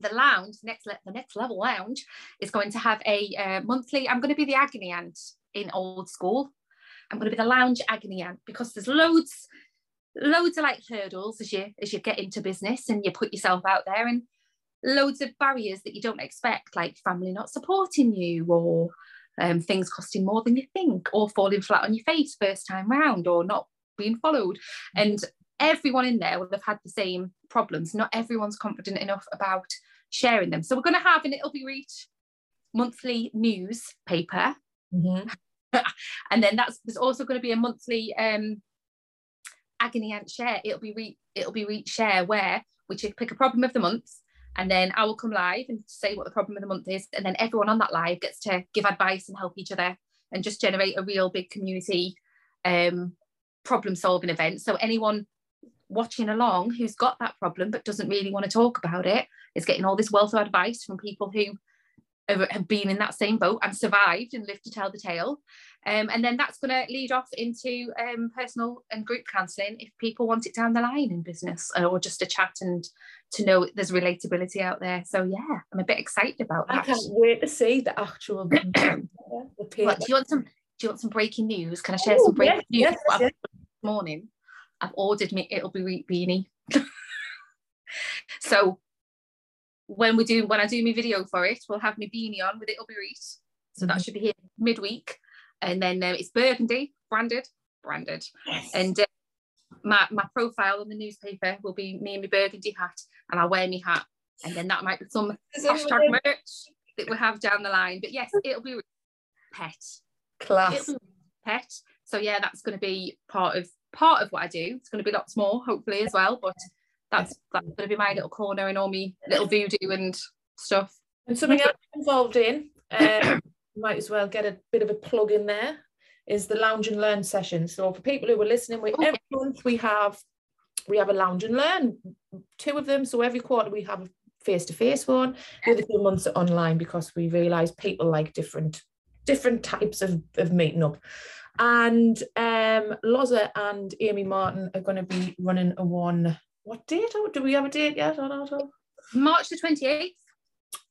the lounge, next le- the next level lounge, is going to have a uh, monthly. I'm going to be the agony aunt in old school. I'm going to be the lounge agony aunt because there's loads, loads of like hurdles as you as you get into business and you put yourself out there, and loads of barriers that you don't expect, like family not supporting you or um, things costing more than you think, or falling flat on your face first time round, or not being followed. And everyone in there will have had the same problems. Not everyone's confident enough about sharing them. So we're going to have an It'll Be Reet monthly newspaper.
Mm-hmm.
and then that's there's also going to be a monthly um agony aunt share. It'll be re- it'll be reet share where we should pick a problem of the month and then I will come live and say what the problem of the month is. And then everyone on that live gets to give advice and help each other and just generate a real big community um, problem solving event. So anyone watching along who's got that problem but doesn't really want to talk about it is getting all this wealth of advice from people who have been in that same boat and survived and lived to tell the tale. Um, and then that's going to lead off into um, personal and group counselling if people want it down the line in business uh, or just a chat and to know there's relatability out there. So yeah, I'm a bit excited about that.
I can't wait to see the actual. the
do you want some? Do you want some breaking news? Can I share Ooh, some breaking yes, news? Yes, yes. This morning, I've ordered me. It'll be beanie. so when we do when I do my video for it, we'll have my beanie on with It'll Be Reet. So mm-hmm. that should be here midweek and then um, it's burgundy branded branded yes. and uh, my, my profile in the newspaper will be me and my burgundy hat and I'll wear my hat and then that might be some hashtag merch that we have down the line but yes it'll be pet
class.
Pet. So yeah that's going to be part of part of what I do. It's going to be lots more hopefully as well but that's that's going to be my little corner and all me little voodoo and stuff.
And something else involved in um, might as well get a bit of a plug in there is the lounge and learn session. So for people who are listening we every month we have we have a lounge and learn two of them. So every quarter we have a face-to-face one. The other two months are online because we realize people like different different types of, of meeting up and um Lozza and Amy Martin are going to be running a one what date do we have a date yet
March the 28th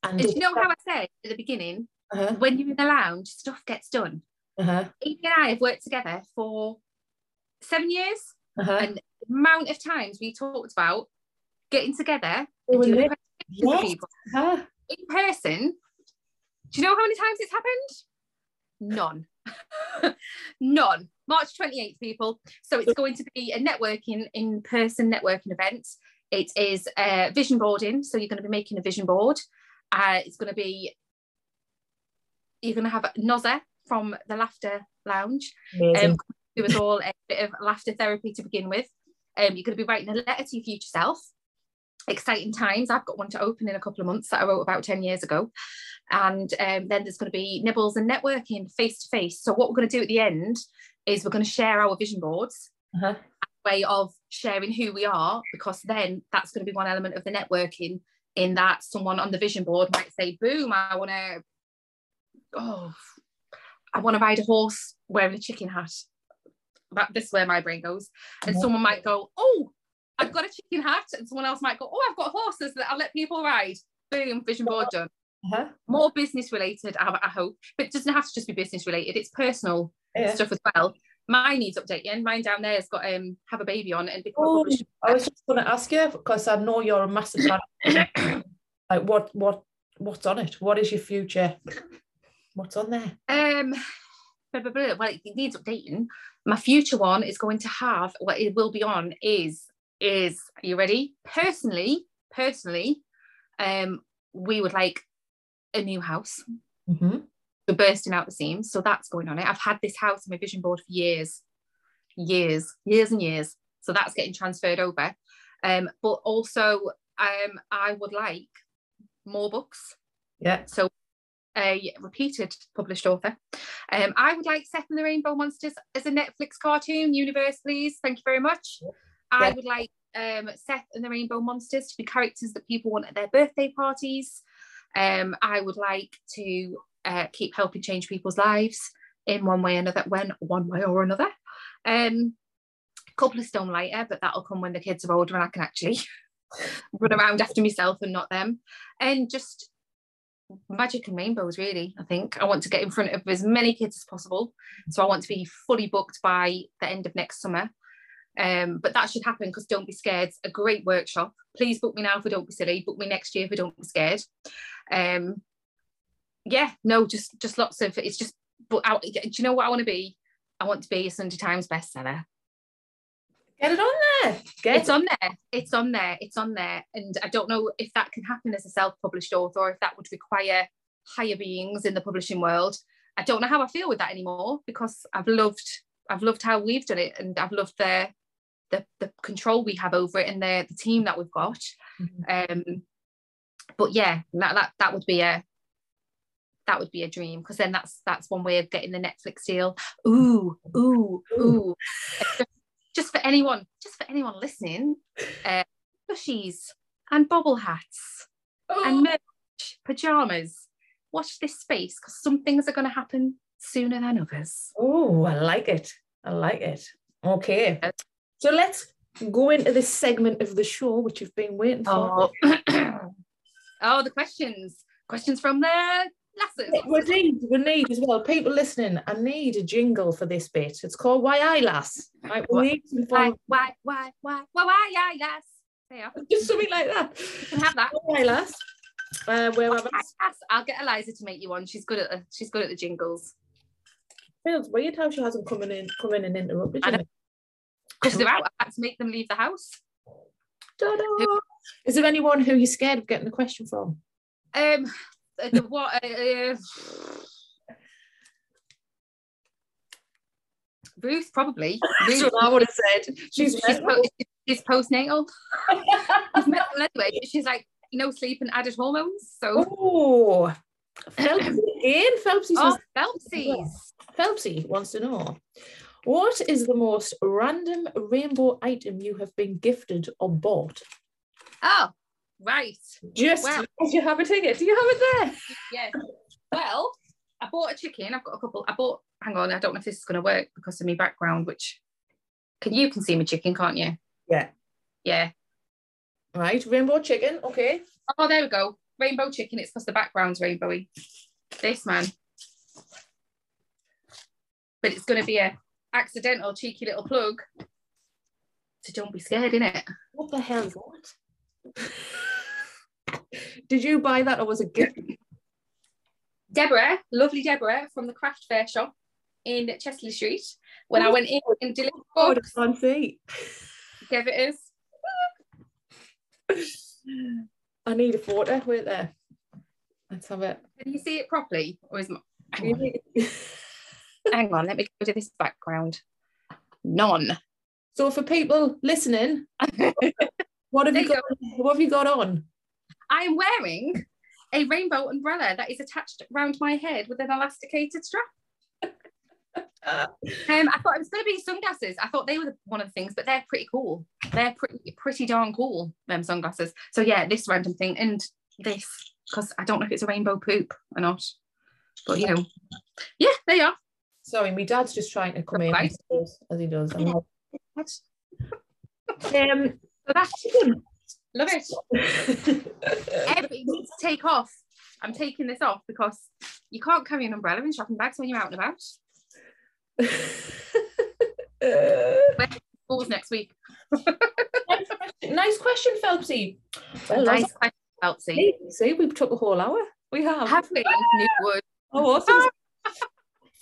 and, and you know how I said at the beginning uh-huh. when you're in the lounge, stuff gets done.
Uh-huh.
Amy and I have worked together for seven years, uh-huh. and the amount of times we talked about getting together and doing yes. uh-huh. in person. Do you know how many times it's happened? None. None. March 28th, people. So it's going to be a networking, in person networking event. It is uh, vision boarding. So you're going to be making a vision board. Uh, it's going to be you're going to have Nozza from the Laughter Lounge. Um, it was all a bit of laughter therapy to begin with. Um, you're going to be writing a letter to your future self. Exciting times. I've got one to open in a couple of months that I wrote about 10 years ago. And um, then there's going to be nibbles and networking face to face. So, what we're going to do at the end is we're going to share our vision boards.
Uh-huh.
Way of sharing who we are, because then that's going to be one element of the networking. In that, someone on the vision board might say, "Boom! I want to oh, I want to ride a horse wearing a chicken hat. That this is where my brain goes. And someone might go, oh, I've got a chicken hat, and someone else might go, oh, I've got horses that I'll let people ride. Boom, vision board done.
Uh-huh.
More business related, I, I, hope, but it doesn't have to just be business related. It's personal yeah. stuff as well. Mine needs updating. Mine down there has got um have a baby on it and become
oh, I was just going to ask you because I know you're a massive fan. like what what what's on it? What is your future? What's on there?
Um, well, it needs updating. My future one is going to have what it will be on is is are you ready? Personally, personally, um, we would like a new house.
Mm-hmm.
We're bursting out the seams, so that's going on it. I've had this house on my vision board for years, years, years and years. So that's getting transferred over. Um, but also, um, I would like more books.
Yeah.
So a repeated published author. Um, I would like Seth and the Rainbow Monsters as a Netflix cartoon universe, please. Thank you very much. Yeah. I would like um, Seth and the Rainbow Monsters to be characters that people want at their birthday parties. Um, I would like to uh, keep helping change people's lives in one way or another, when one way or another. Um, a couple of stone lighter, but that'll come when the kids are older and I can actually run around after myself and not them. And just magic and rainbows really i think i want to get in front of as many kids as possible so i want to be fully booked by the end of next summer um, but that should happen because don't be scared a great workshop please book me now if we don't be silly book me next year if we don't be scared um, yeah no just just lots of it's just but I, do you know what i want to be i want to be a sunday times bestseller
Get it on there. Get
it's on there. It's on there. It's on there. And I don't know if that can happen as a self-published author or if that would require higher beings in the publishing world. I don't know how I feel with that anymore because I've loved I've loved how we've done it and I've loved the the, the control we have over it and the, the team that we've got. Mm-hmm. Um, but yeah, that, that that would be a that would be a dream because then that's that's one way of getting the Netflix deal. Ooh, ooh, ooh. just for anyone, just for anyone listening, uh, plushies and bobble hats oh. and merch, pajamas. Watch this space because some things are going to happen sooner than others.
Oh, I like it. I like it. Okay. So let's go into this segment of the show, which you've been waiting for.
Oh, oh the questions. Questions from the lasses.
We need, we need as well. People listening, I need a jingle for this bit. It's called Why I Lass. Right? We
need why, why, why, why, why, why I Lass.
Just something like that.
You can have that.
Why Lass. Uh, where
why, I'll get Eliza to make you one. She's good at the, she's good at the jingles.
Feels weird how she hasn't come in, come in and interrupted you.
Because they're out. I had to make them leave the house.
Ta-da. Is there anyone who you're scared of getting a question from?
Um, the, what? Uh, uh, Ruth, probably. Ruth,
That's what I would have said.
She's, she's, po- she's postnatal. anyway. She's like, no sleep and added hormones. So.
Oh, Phelpsy again. Phelpsy
oh, Phelpsy.
Phelpsy wants to know. What is the most random rainbow item you have been gifted or bought?
Oh, right.
Just well, do you have a ticket? Do you have it there?
Yes. Well, I bought a chicken. I've got a couple. I bought. Hang on, I don't know if this is going to work because of my background. Which can you can see my chicken, can't you?
Yeah.
Yeah.
Right, rainbow chicken. Okay.
Oh, there we go. Rainbow chicken. It's because the background's rainbowy. This man. But it's going to be a accidental cheeky little plug. So don't be scared, in it.
What the hell is that? Did you buy that or was it gift?
Deborah, lovely Deborah from the craft fair shop in Chesley Street. When oh, I went in and delivered
oh, books, fancy.
Give it
is. I need a photo. Eh? Wait there. Let's have it.
Can you see it properly? Or is my... Hang on, let me go to this background. None.
So for people listening, what have you got? Go. What have you got on?
I am wearing a rainbow umbrella that is attached around my head with an elasticated strap. um, I thought it was going to be sunglasses. I thought they were one of the things, but they're pretty cool. They're pretty pretty darn cool. Them sunglasses. So yeah, this random thing and this because I don't know if it's a rainbow poop or not. But you know, yeah, they are.
Sorry, my dad's just trying to come in as he does.
Um, that's Love it. Every, needs to take off. I'm taking this off because you can't carry an umbrella in shopping bags when you're out and about. uh, schools next week.
nice question, Phelpsy.
Well, nice question, Phelpsy.
See, we took a whole hour. We have.
Have we? New wood.
Oh, awesome.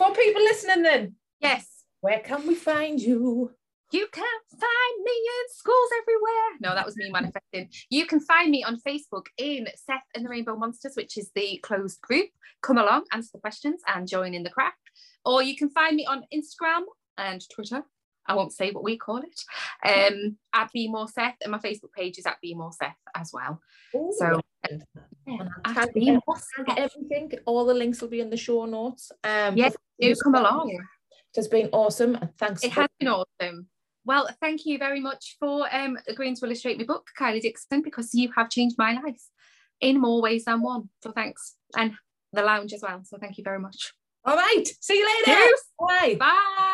For people listening, then.
Yes.
Where can we find you?
You can find me in schools everywhere. No, that was me manifesting. You can find me on Facebook in Seth and the Rainbow Monsters, which is the closed group. Come along, answer the questions, and join in the craic. Or you can find me on Instagram and Twitter. I won't say what we call it. Um, at Be More Seth, and my Facebook page is at Be More Seth as well. Ooh, so
yeah, everything. All the links will be in the show notes. Um,
yeah, do come along.
It's been awesome. Thanks.
It has been awesome. Well, thank you very much for um, agreeing to illustrate my book, Kylie Dixon, because you have changed my life in more ways than one. So thanks. And the lounge as well. So thank you very much.
All right. See you later.
Bye. Bye.